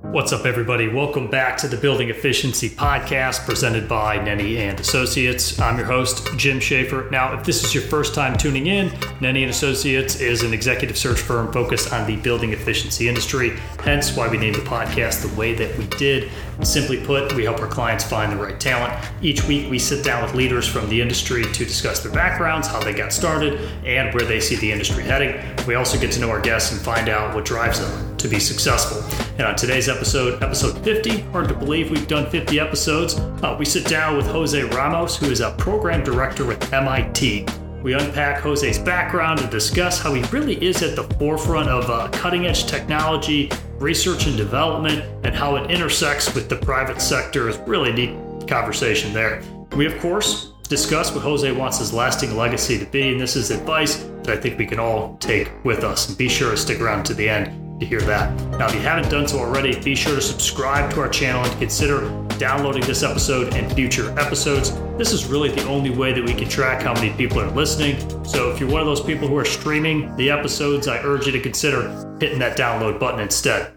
What's up, everybody? Welcome back to the Building Efficiency Podcast presented by Nenny and Associates. I'm your host, Jim Schaefer. Now, if this is your first time tuning in, Nenny and Associates is an executive search firm focused on the building efficiency industry, hence why we named the podcast the way that we did. Simply put, we help our clients find the right talent. Each week, we sit down with leaders from the industry to discuss their backgrounds, how they got started, and where they see the industry heading. We also get to know our guests and find out what drives them to be successful. And on today's episode, episode 50, hard to believe we've done 50 episodes, uh, we sit down with Jose Ramos, who is a program director with MIT. We unpack Jose's background and discuss how he really is at the forefront of uh, cutting edge technology, research and development, and how it intersects with the private sector. Is really neat conversation there. We, of course, discuss what Jose wants his lasting legacy to be, and this is advice that I think we can all take with us. And be sure to stick around to the end to hear that. Now, if you haven't done so already, be sure to subscribe to our channel and consider downloading this episode and future episodes. This is really the only way that we can track how many people are listening. So if you're one of those people who are streaming the episodes, I urge you to consider hitting that download button instead.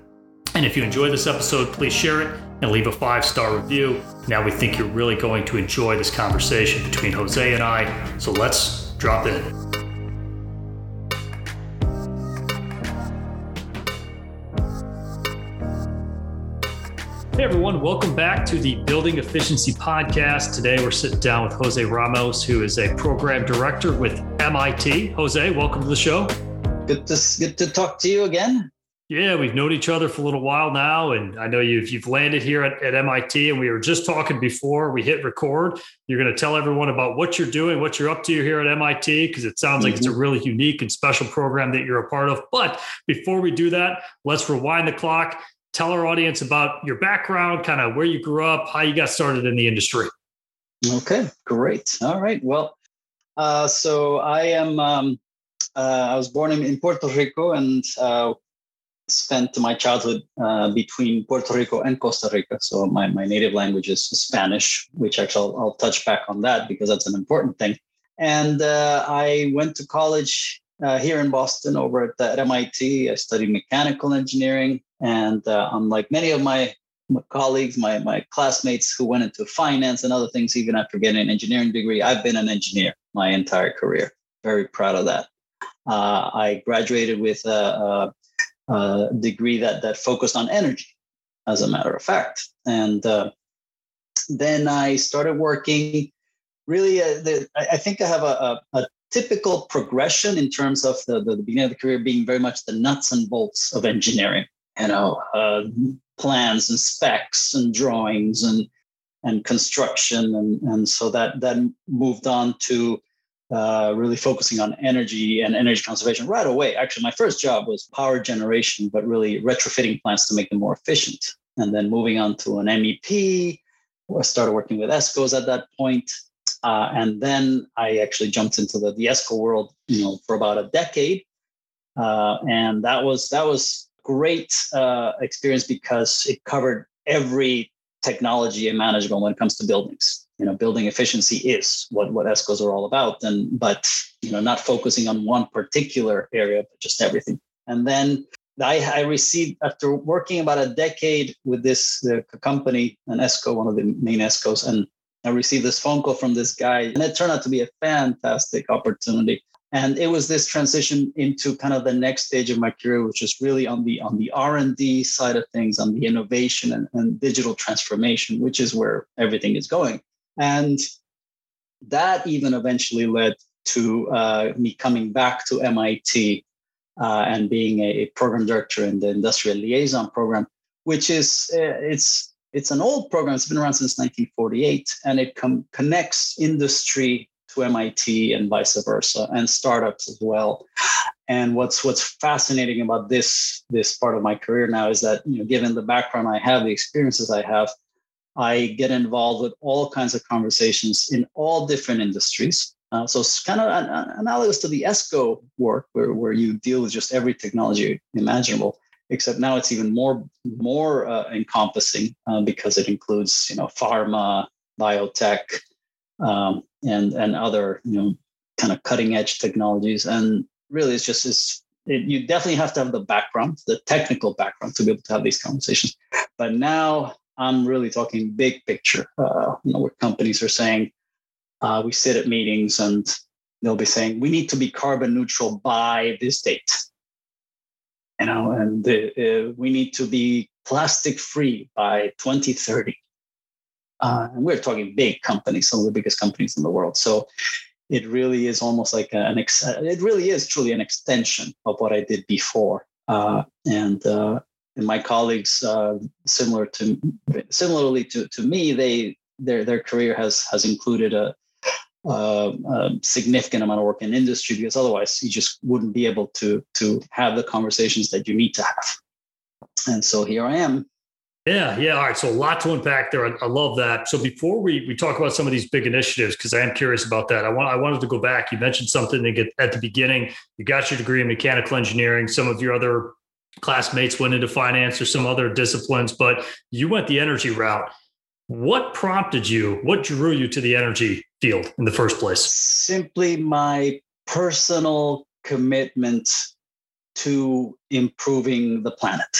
And if you enjoy this episode, please share it and leave a five star review. Now we think you're really going to enjoy this conversation between Jose and I. So let's drop in. Hey everyone, welcome back to the Building Efficiency Podcast. Today we're sitting down with Jose Ramos, who is a program director with MIT. Jose, welcome to the show. Good to good to talk to you again. Yeah, we've known each other for a little while now, and I know you've you've landed here at, at MIT, and we were just talking before we hit record. You're going to tell everyone about what you're doing, what you're up to here at MIT, because it sounds mm-hmm. like it's a mm-hmm. really unique and special program that you're a part of. But before we do that, let's rewind the clock tell our audience about your background, kind of where you grew up, how you got started in the industry. Okay, great. All right. Well, uh, so I am. Um, uh, I was born in, in Puerto Rico and uh, spent my childhood uh, between Puerto Rico and Costa Rica. So my, my native language is Spanish, which actually I'll, I'll touch back on that because that's an important thing. And uh, I went to college uh, here in Boston over at, at MIT. I studied mechanical engineering. And uh, unlike many of my, my colleagues, my, my classmates who went into finance and other things, even after getting an engineering degree, I've been an engineer my entire career. Very proud of that. Uh, I graduated with a, a, a, degree that, that focused on energy, as a matter of fact. And uh, then I started working. Really, uh, the, I think I have a, a, typical progression in terms of the, the, the, beginning of the career being very much the nuts and bolts of engineering you know uh, plans and specs and drawings and and construction and and so that then moved on to uh, really focusing on energy and energy conservation right away. Actually, my first job was power generation, but really retrofitting plants to make them more efficient. And then moving on to an MEP, I started working with ESCOs at that point. Uh, and then I actually jumped into the, the ESCO world, you know, for about a decade. Uh, and that was that was great uh, experience because it covered every technology and management when it comes to buildings. You know, building efficiency is what what ESCOs are all about, and but you know, not focusing on one particular area, but just everything. And then I, I received after working about a decade with this the company, an ESCO, one of the main ESCOs, and I received this phone call from this guy, and it turned out to be a fantastic opportunity and it was this transition into kind of the next stage of my career which is really on the on the r&d side of things on the innovation and, and digital transformation which is where everything is going and that even eventually led to uh, me coming back to mit uh, and being a, program director in the industrial liaison program which is uh, it's it's an old program it's been around since 1948 and it com- connects industry to MIT and vice versa, and startups as well. And what's what's fascinating about this this part of my career now is that you know, given the background I have, the experiences I have, I get involved with all kinds of conversations in all different industries. Uh, so it's kind of an, analogous to the ESCO work, where, where you deal with just every technology imaginable. Except now it's even more more uh, encompassing uh, because it includes you know pharma, biotech, um, and and other you know kind of cutting edge technologies and really it's just it's it, you definitely have to have the background, the technical background to be able to have these conversations. But now I'm really talking big picture, uh, you know, where companies are saying, uh, we sit at meetings and they'll be saying, we need to be carbon neutral by this date. You know, and uh, we need to be plastic free by 2030. Uh, and we're talking big companies, some of the biggest companies in the world. So it really is almost like an ex- it really is truly an extension of what I did before. Uh, and uh, and my colleagues, uh, similar to similarly to, to me, they their their career has has included a, a, a, significant amount of work in industry because otherwise you just wouldn't be able to to have the conversations that you need to have. And so here I am yeah, yeah. All right. So a lot to unpack there. I, I, love that. So before we we talk about some of these big initiatives, because I am curious about that, I want I wanted to go back. You mentioned something at the beginning. You got your degree in mechanical engineering. Some of your other classmates went into finance or some other disciplines, but you went the energy route. What prompted you? What drew you to the energy field in the first place? Simply my personal commitment to improving the planet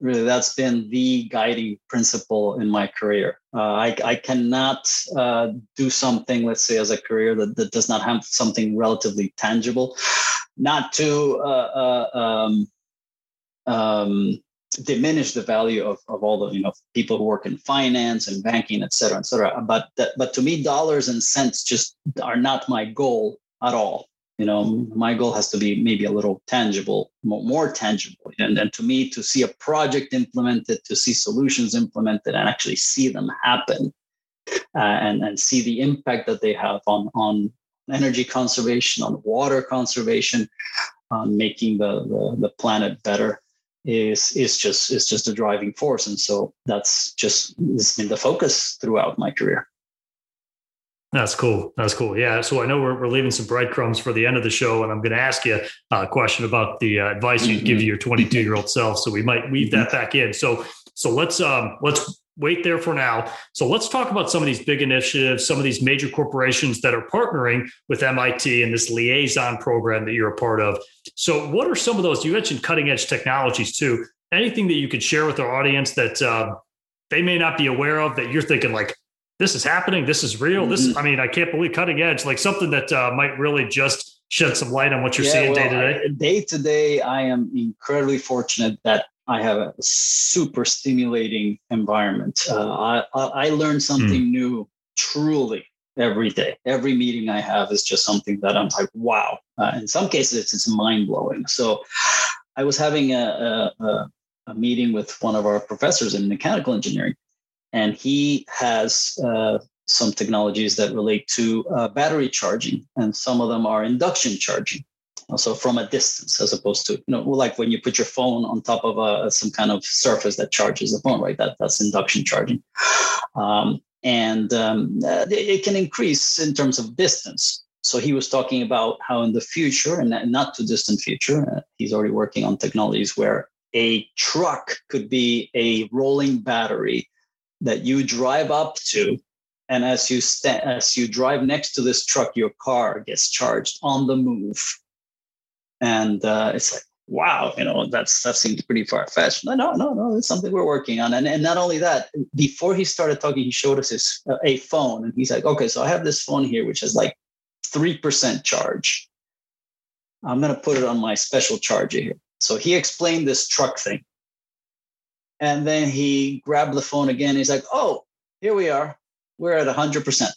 really that's been the guiding principle in my career uh, I, I cannot uh, do something let's say as a career that, that does not have something relatively tangible not to uh, uh um, um, diminish the value of, of all the you know people who work in finance and banking et cetera et cetera. But but to me dollars and cents just are not my goal at all. You know my goal has to be maybe a little tangible more, more tangible. And then to me to see a project implemented to see solutions implemented and actually see them happen uh, and and see the impact that they have on on energy conservation on water conservation on making the the, the planet better is is just is just a driving force and so that's just has been the focus throughout my career that's cool. That's cool. Yeah. So I know we're, we're leaving some breadcrumbs for the end of the show, and I'm going to ask you a question about the uh, advice you'd give mm-hmm. your 22 year old self. So we might weave that mm-hmm. back in. So so let's um let's wait there for now. So let's talk about some of these big initiatives, some of these major corporations that are partnering with MIT and this liaison program that you're a part of. So what are some of those? You mentioned cutting edge technologies too. Anything that you could share with our audience that uh, they may not be aware of that you're thinking like this is happening. This is real. This, mm-hmm. I mean, I can't believe cutting edge, like something that uh, might really just shed some light on what you're yeah, seeing day to day. Day to day, I am incredibly fortunate that I have a super stimulating environment. Uh, I, I learn something mm. new truly every day. Every meeting I have is just something that I'm like, wow. Uh, in some cases, it's, it's mind blowing. So I was having a, a, a meeting with one of our professors in mechanical engineering and he has uh, some technologies that relate to uh, battery charging, and some of them are induction charging. Also from a distance, as opposed to you know, like when you put your phone on top of a, some kind of surface that charges the phone, right? That that's induction charging, um, and um, uh, it can increase in terms of distance. So he was talking about how in the future, and not too distant future, uh, he's already working on technologies where a truck could be a rolling battery that you drive up to and as you st- as you drive next to this truck your car gets charged on the move and uh, it's like wow you know that's that seems pretty far-fetched no no no no it's something we're working on and, and not only that before he started talking he showed us his uh, a phone and he's like okay so i have this phone here which has like 3% charge i'm going to put it on my special charger here so he explained this truck thing and then he grabbed the phone again. He's like, oh, here we are. We're at 100%.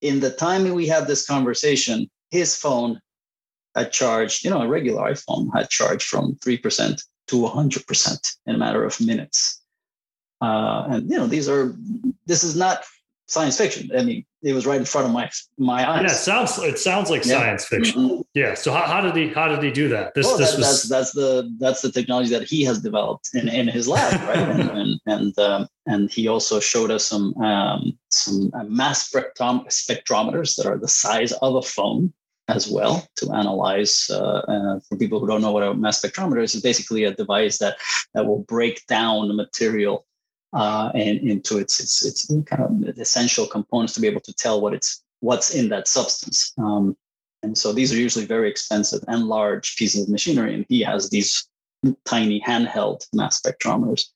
In the time we had this conversation, his phone had charged, you know, a regular iPhone had charged from 3% to 100% in a matter of minutes. Uh, and, you know, these are, this is not science fiction. I mean, it was right in front of my my eyes. Yeah, it sounds it sounds like yeah. science fiction. Mm-hmm. Yeah. So how, how did he how did he do that? This, well, this that, was... that's that's the that's the technology that he has developed in, in his lab, right? and and and, um, and, he also showed us some um, some uh, mass spectrom- spectrometers that are the size of a phone as well to analyze. Uh, uh, for people who don't know what a mass spectrometer is, it's basically a device that that will break down the material uh, and into its, its its kind of essential components to be able to tell what it's what's in that substance. Um, And so these are usually very expensive and large pieces of machinery. And he has these tiny handheld mass spectrometers.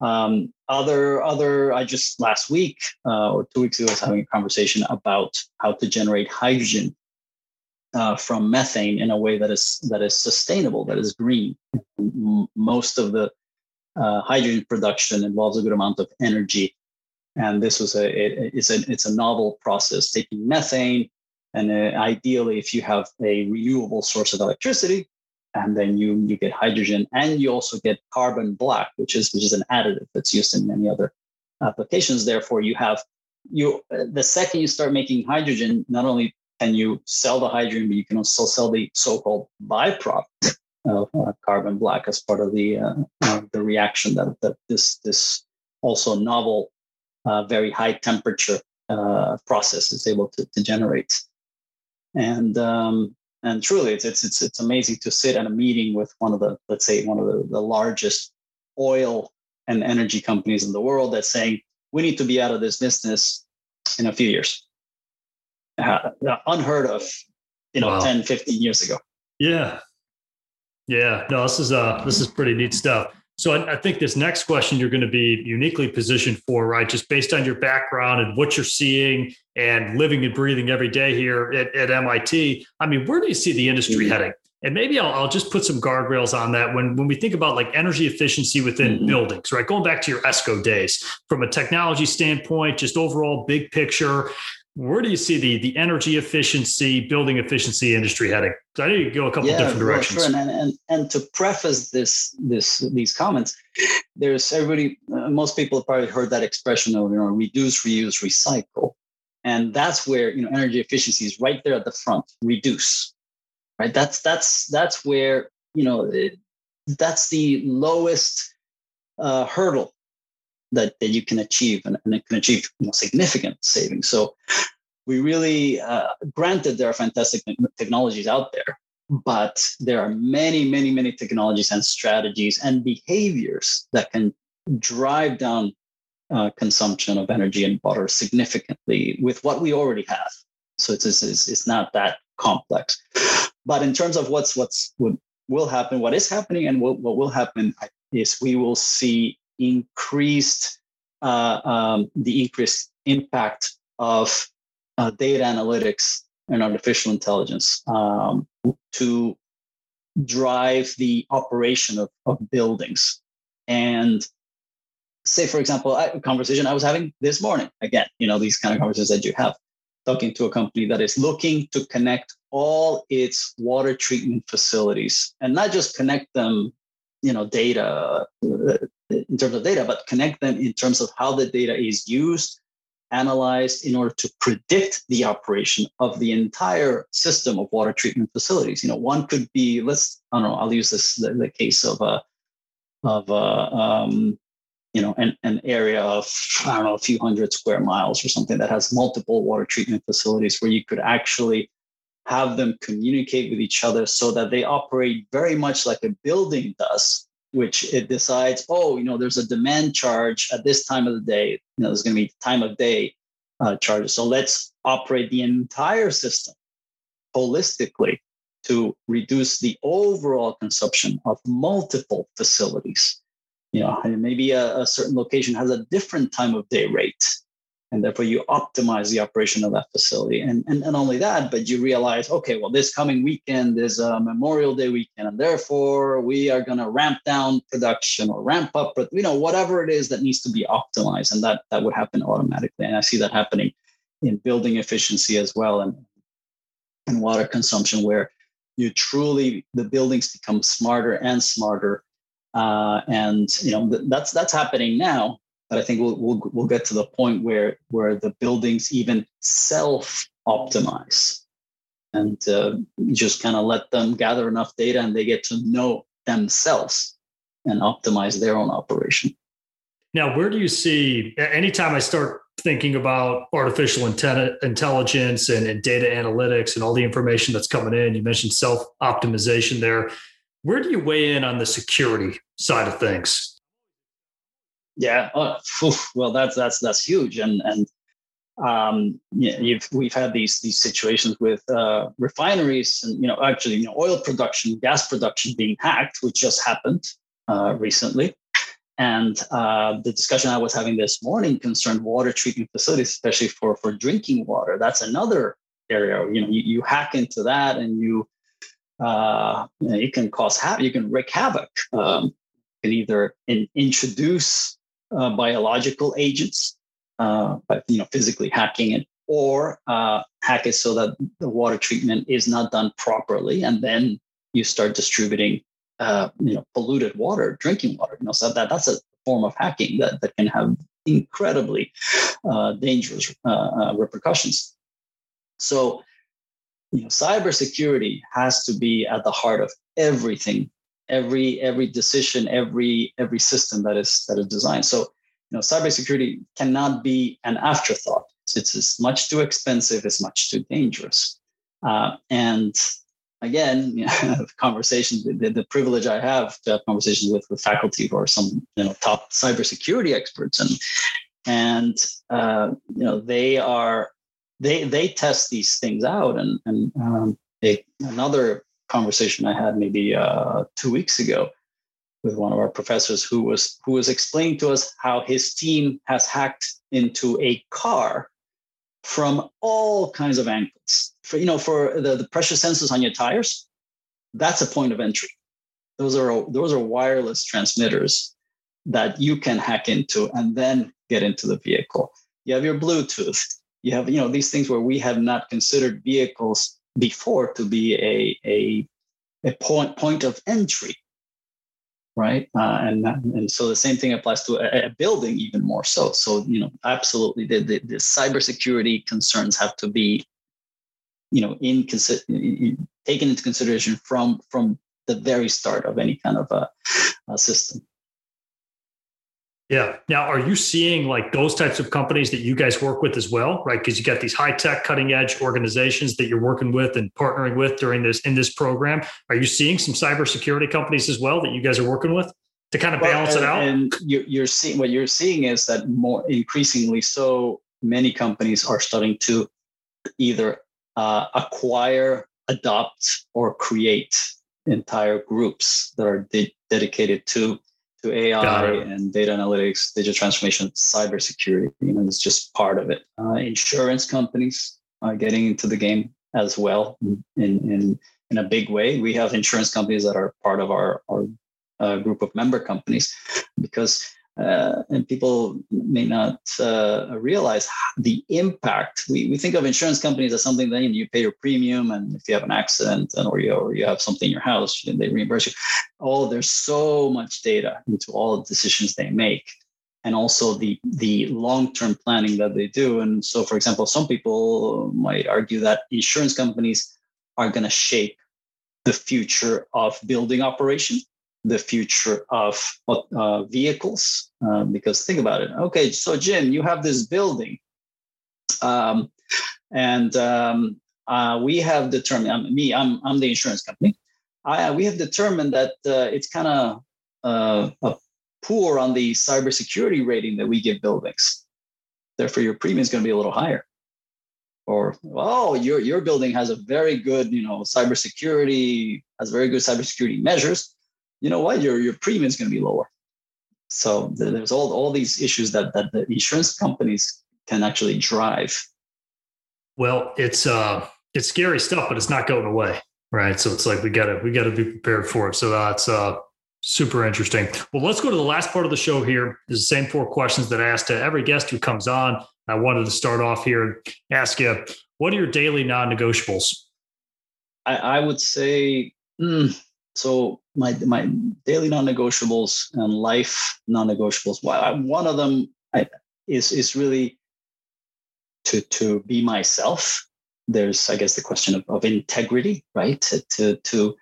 Um, other, other, I just last week uh, or two weeks ago was having a conversation about how to generate hydrogen uh, from methane in a way that is that is sustainable, that is green. Most of the uh, hydrogen production involves a good amount of energy, and this was a it, it's a it's a novel process taking methane, and uh, ideally, if you have a renewable source of electricity, and then you you get hydrogen, and you also get carbon black, which is which is an additive that's used in many other applications. Therefore, you have you the second you start making hydrogen, not only can you sell the hydrogen, but you can also sell the so-called byproduct of uh, carbon black as part of the uh, uh, the reaction that, that this this also novel, uh, very high temperature uh, process is able to, to generate. And um, and truly, it's, it's it's it's amazing to sit at a meeting with one of the let's say one of the, the largest oil and energy companies in the world that's saying we need to be out of this business in a few years uh, unheard of, you know, wow. 10, 15 years ago. Yeah. Yeah. No, this is uh this is pretty neat stuff. So I, I, think this next question you're going to be uniquely positioned for, right? Just based on your background and what you're seeing and living and breathing every day here at, at MIT. I mean, where do you see the industry mm-hmm. heading? And maybe I'll, I'll, just put some guardrails on that when, when we think about like energy efficiency within mm-hmm. buildings, right? Going back to your ESCO days, from a technology standpoint, just overall big picture, where do you see the the energy efficiency, building efficiency industry heading? So I need to go a couple yeah, different directions. Well, sure. and, and and to preface this this these comments, there's everybody. Uh, most people have probably heard that expression of you know reduce, reuse, recycle, and that's where you know energy efficiency is right there at the front. Reduce, right? That's that's that's where you know it, that's the lowest uh, hurdle that, that you can achieve and, and it can achieve know, significant savings. So we really, uh, granted, there are fantastic technologies out there, but there are many, many, many technologies and strategies and behaviors that can drive down uh, consumption of energy and water significantly with what we already have. So it's, it's, it's not that complex. But in terms of what's what's what will happen, what is happening, and what, what will happen is we will see increased uh, um, the increased impact of uh, data analytics and artificial intelligence um, to drive the operation of, of buildings. And say, for example, a conversation I was having this morning, again, you know, these kind of conversations that you have, talking to a company that is looking to connect all its water treatment facilities and not just connect them, you know, data uh, in terms of data, but connect them in terms of how the data is used, analyzed in order to predict the operation of the entire system of water treatment facilities. You know, one could be, let's, I don't know, I'll use this the, the case of a, of a, um, you know, an, an area of, I don't know, a few hundred square miles or something that has multiple water treatment facilities where you could actually have them communicate with each other so that they operate very much like a building does which it decides, oh, you know, there's a demand charge at this time of the day. You know, there's going to be time of day uh, charges. So let's operate the entire system holistically to reduce the overall consumption of multiple facilities. You know, maybe a, a certain location has a different time of day rate and therefore you optimize the operation of that facility. And, and not only that, but you realize, okay, well, this coming weekend is a Memorial Day weekend, and therefore we are going to ramp down production or ramp up, but you know, whatever it is that needs to be optimized, and that that would happen automatically. And I see that happening in building efficiency as well, and and water consumption, where you truly the buildings become smarter and smarter. Uh, and you know that's that's happening now but I think we'll, we'll, we'll get to the point where, where the buildings even self optimize and uh, just kind of let them gather enough data and they get to know themselves and optimize their own operation. Now, where do you see, anytime I start thinking about artificial intelligence and, and data analytics and all the information that's coming in, you mentioned self optimization there. Where do you weigh in on the security side of things? Yeah. Oh, well, that's that's that's huge, and and um, yeah, you know, we've had these these situations with uh, refineries and you know actually you know oil production, gas production being hacked, which just happened uh, recently. And uh, the discussion I was having this morning concerned water treatment facilities, especially for for drinking water. That's another area. You know, you, you hack into that and you uh, you, know, you can cause havoc. You can wreak havoc. Um, you can either in, introduce uh, biological agents uh, by you know physically hacking it, or uh, hack it so that the water treatment is not done properly, and then you start distributing uh, you know polluted water, drinking water. You know, so that that's a form of hacking that that can have incredibly uh, dangerous uh, repercussions. So, you know, cybersecurity has to be at the heart of everything, every every decision, every every system that is that is designed. So you know, cybersecurity cannot be an afterthought. It's, it's much too expensive. It's much too dangerous. Uh, and again, you know, conversations, the, the, privilege I have to have conversations with, with faculty who are some you know top cybersecurity experts, and and uh, you know they are they they test these things out. And and um, they, another conversation I had maybe uh, two weeks ago with one of our professors who was who was explaining to us how his team has hacked into a car from all kinds of angles. For you know, for the, the pressure sensors on your tires, that's a point of entry. Those are those are wireless transmitters that you can hack into and then get into the vehicle. You have your Bluetooth. You have you know these things where we have not considered vehicles before to be a a a point point of entry right? Uh, and and so the same thing applies to a, a, building even more so. So you know, absolutely, the, the, the cybersecurity concerns have to be, you know, in, in taken into consideration from from the very start of any kind of a, a system. Yeah. Now, are you seeing like those types of companies that you guys work with as well, right? Because you got these high tech, cutting edge organizations that you're working with and partnering with during this in this program. Are you seeing some cybersecurity companies as well that you guys are working with to kind of well, balance and, it out? And you're seeing what you're seeing is that more increasingly so many companies are starting to either uh, acquire, adopt, or create entire groups that are de- dedicated to to AI and data analytics, digital transformation, cybersecurity. You know, it's just part of it. Uh, insurance companies are getting into the game as well in in in a big way. We have insurance companies that are part of our our uh, group of member companies because uh, and people may not uh, realize the impact. We, we think of insurance companies as something that you pay your premium, and if you have an accident and or you or you have something in your house, they reimburse you. Oh, there's so much data into all the decisions they make, and also the the long term planning that they do. And so, for example, some people might argue that insurance companies are going to shape the future of building operation the future of uh, vehicles. Uh, because think about it. Okay, so Jim, you have this building, um, and um, uh, we have determined. I'm, me, I'm I'm the insurance company. I, we have determined that uh, it's kind of uh, poor on the cybersecurity rating that we give buildings. Therefore, your premium is going to be a little higher or oh your your building has a very good you know cybersecurity has very good cybersecurity measures you know what, your your premium is going to be lower. So there's all all these issues that that the insurance companies can actually drive. Well, it's uh it's scary stuff, but it's not going away, right? So it's like we gotta we gotta be prepared for it. So that's uh super interesting. Well, let's go to the last part of the show here. There's the same four questions that I ask to every guest who comes on. I wanted to start off here and ask you, what are your daily non-negotiables? I, I would say mm, so my my daily non-negotiables and life non-negotiables. Well, One of them is is really to to be myself. There's I guess the question of, of integrity, right? To, to to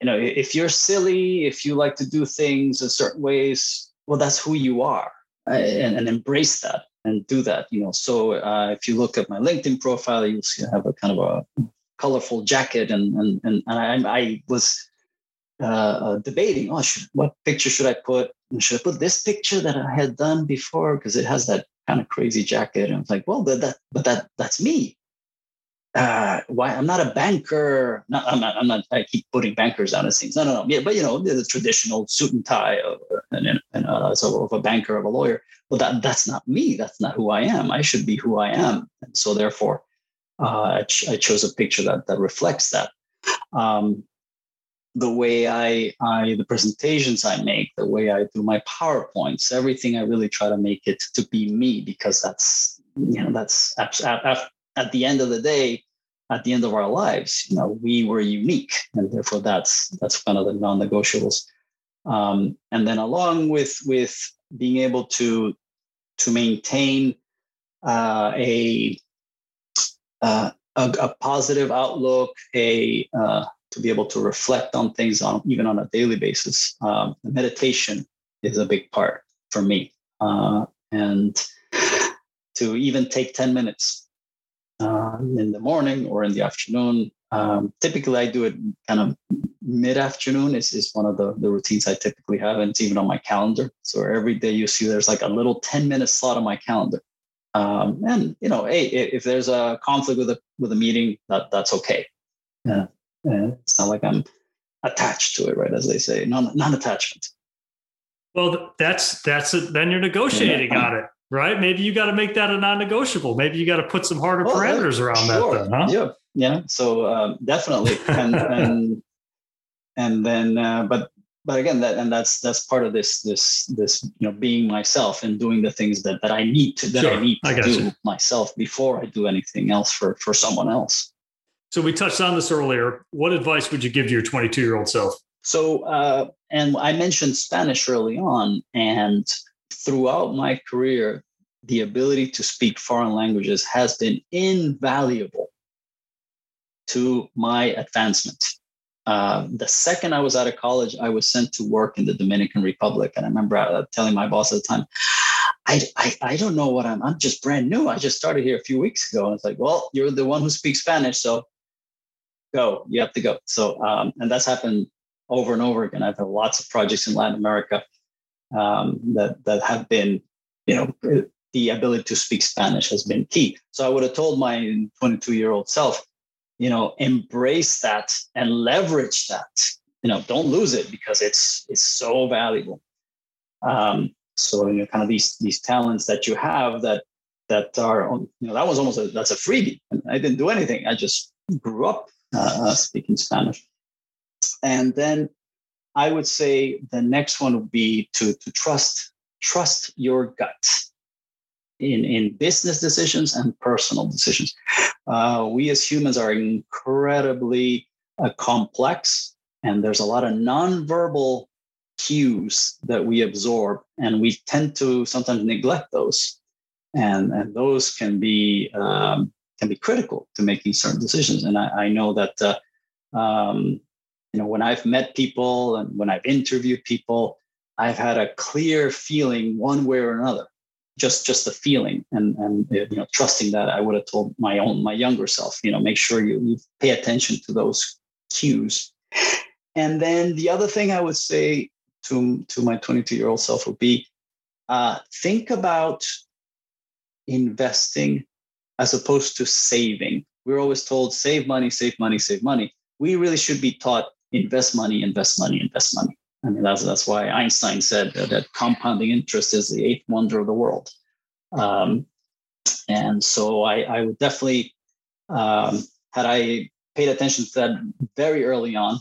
you know if you're silly, if you like to do things in certain ways, well, that's who you are, and, and embrace that and do that. You know, so uh, if you look at my LinkedIn profile, you'll see I have a kind of a colorful jacket, and and and, and I, I was uh, uh, debating, oh, should, what picture should I put? Should I put this picture that I had done before because it has that kind of crazy jacket? And I was like, well, but that, but that, that's me. Uh, why I'm not a banker. Not, I'm not. I'm not. I keep putting bankers down as things. No, no, no. Yeah, but you know, the traditional suit and tie of, and, and uh, so of a banker of a lawyer. Well, that that's not me. That's not who I am. I should be who I am. And so therefore, uh, I, ch- I chose a picture that that reflects that. Um, the way I, I the presentations I make, the way I do my PowerPoints, everything I really try to make it to be me because that's you know that's at, at, at the end of the day, at the end of our lives, you know, we were unique, and therefore that's that's one of the non-negotiables. Um, and then along with with being able to to maintain uh, a, uh, a, a positive outlook, a uh, to be able to reflect on things on even on a daily basis. Um, meditation is a big part for me, uh, and to even take ten minutes uh, in the morning or in the afternoon. Um, typically, I do it kind of mid afternoon. Is is one of the the routines I typically have, and it's even on my calendar. So every day you see there's like a little ten minute slot on my calendar. Um, and you know, hey, if there's a conflict with a with a meeting, that that's okay. Yeah, yeah it's not like I'm attached to it, right? As they say, non non attachment. Well, that's that's it. Then you're negotiating yeah. on it, right? Maybe you got to make that a non-negotiable. Maybe you got to put some harder well, parameters around sure. that. Then, huh? Yeah, yeah. So um, definitely, and and and then, uh, but but again, that and that's that's part of this this this you know being myself and doing the things that that I need to that sure. I need to I do you. myself before I do anything else for for someone else. So we touched on this earlier. What advice would you give to your 22 year old self? So, uh, and I mentioned Spanish early on, and throughout my career, the ability to speak foreign languages has been invaluable to my advancement. Uh, the second I was out of college, I was sent to work in the Dominican Republic. And I remember uh, telling my boss at the time, I, I, I don't know what I'm, I'm just brand new. I just started here a few weeks ago. And it's like, well, you're the one who speaks Spanish. So go, you have to go. So, um, and that's happened over and over again. I've had lots of projects in Latin America um, that, that have been, you know, the ability to speak Spanish has been key. So I would have told my 22 year old self, you know, embrace that and leverage that. You know, don't lose it because it's it's so valuable. Um, so you know, kind of these these talents that you have that that are, you know, that was almost a, that's a freebie. I didn't do anything. I just grew up uh, uh, speaking Spanish. And then I would say the next one would be to to trust trust your gut in in business decisions and personal decisions. Uh, we as humans are incredibly uh, complex, and there's a lot of nonverbal cues that we absorb, and we tend to sometimes neglect those, and and those can be um, can be critical to making certain decisions. And I, I know that uh, um, you know when I've met people and when I've interviewed people, I've had a clear feeling one way or another. Just just the feeling and and you know trusting that I would have told my own my younger self. You know, make sure you, you pay attention to those cues. And then the other thing I would say to to my 22 year old self would be uh, think about investing as opposed to saving. We're always told save money, save money, save money. We really should be taught invest money, invest money, invest money. I mean, that's, that's why Einstein said that, that compounding interest is the eighth wonder of the world. Um, and so I, I would definitely, um, had I paid attention to that very early on,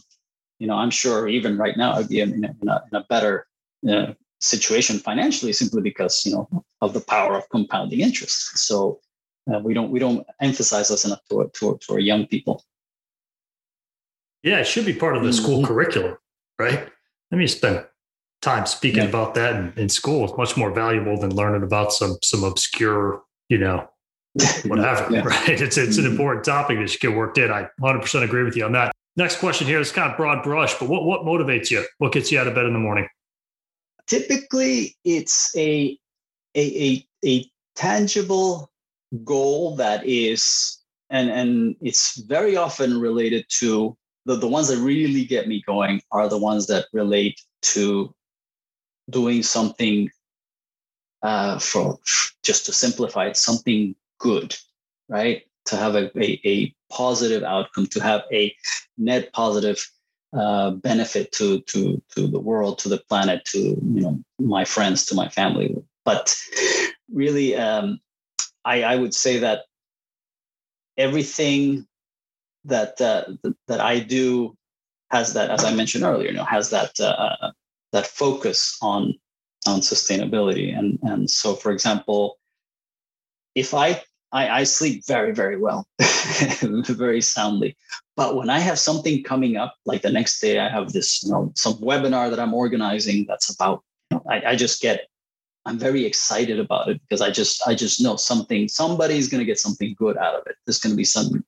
you know, I'm sure even right now I'd be in a, in a, in a better uh, situation financially simply because, you know, of the power of compounding interest. So uh, we don't we don't emphasize this enough to, to, to our young people. Yeah, it should be part of the school mm-hmm. curriculum, right? Let me spend time speaking yeah. about that in, in school. It's much more valuable than learning about some some obscure, you know, whatever. yeah. Right? It's it's an mm-hmm. important topic that should get worked in. I 100% agree with you on that. Next question here is kind of broad brush, but what what motivates you? What gets you out of bed in the morning? Typically, it's a a a, a tangible goal that is and and it's very often related to the, the ones that really get me going are the ones that relate to doing something uh, for just to simplify it, something good, right? To have a, a, a positive outcome, to have a net positive uh, benefit to to to the world, to the planet, to you know my friends, to my family. But really, um, I, I would say that everything that uh, that I do has that, as I mentioned earlier, you know, has that uh, that focus on on sustainability. And and so, for example, if I I, I sleep very very well, very soundly, but when I have something coming up, like the next day, I have this you know some webinar that I'm organizing that's about. You know, I, I just get I'm very excited about it because I just I just know something somebody's going to get something good out of it. There's going to be some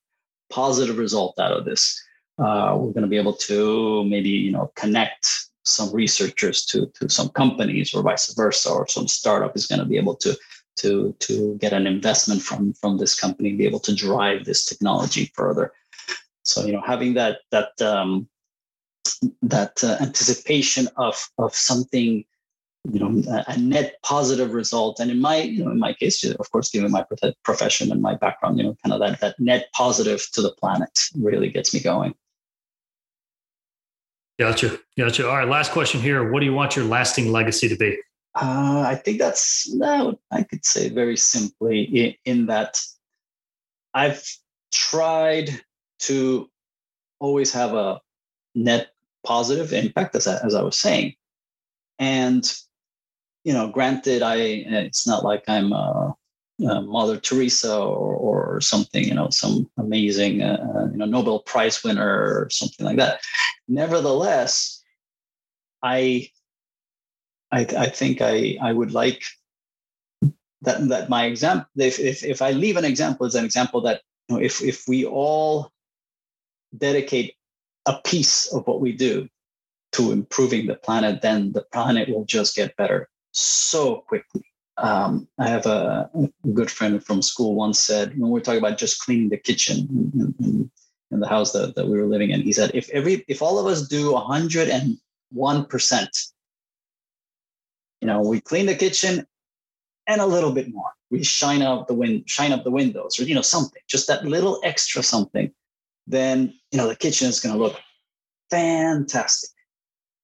positive result out of this. Uh, we're going to be able to maybe you know connect some researchers to to some companies or vice versa, or some startup is going to be able to to to get an investment from from this company, be able to drive this technology further. So you know having that that um, that uh, anticipation of of something you know a net positive result. And in my you know in my case of course given my profession and my background you know kind of that that net positive to the planet really gets me going. Gotcha. Gotcha. All right last question here. What do you want your lasting legacy to be? Uh, i think that's that i could say very simply in, in that i've tried to always have a net positive impact as I, as I was saying. And you know, granted, I it's not like I'm uh, Mother Teresa or, or something, you know, some amazing, uh, uh, you know, Nobel Prize winner or something like that. Nevertheless, I, I, I think I, I would like that that my example. If, if if I leave an example as an example that you know, if if we all dedicate a piece of what we do to improving the planet, then the planet will just get better so quickly. Um, I have a, good friend from school once said when we're talking about just cleaning the kitchen in, the house that, that we were living in, he said if every if all of us do 101 percent, you know, we clean the kitchen and a little bit more. We shine out the wind, shine up the windows, or you know, something, just that little extra something. Then you know the kitchen is going to look fantastic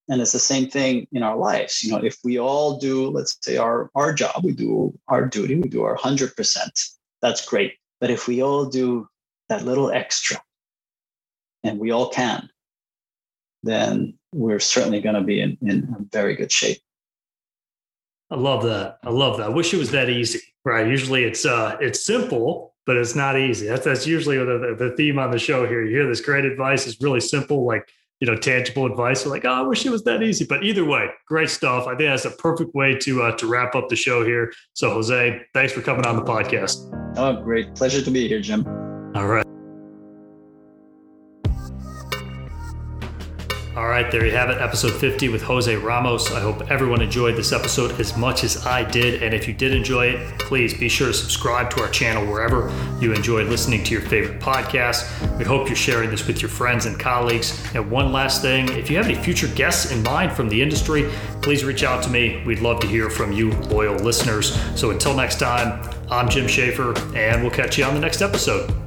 and it's the same thing in our lives. You know if we all do let's say our our job we do our duty we do our 100% that's great. But if we all do that little extra and we all can then we're certainly going to be in, in very good shape. I love that. I love that. I wish it was that easy right? Usually it's uh it's simple but it's not easy. That's that's usually the, the theme on the show here. You hear this great advice is really simple like you know, tangible advice. like, oh, I wish it was that easy. But either way, great stuff. I think that's a perfect way to uh, to wrap up the show here. So, Jose, thanks for coming on the podcast. Oh, great. Pleasure to be here, Jim. All right. All right, there you have it, episode 50 with Jose Ramos. I hope everyone enjoyed this episode as much as I did. And if you did enjoy it, please be sure to subscribe to our channel wherever you enjoy listening to your favorite podcast. We hope you're sharing this with your friends and colleagues. And one last thing if you have any future guests in mind from the industry, please reach out to me. We'd love to hear from you, loyal listeners. So until next time, I'm Jim Schaefer, and we'll catch you on the next episode.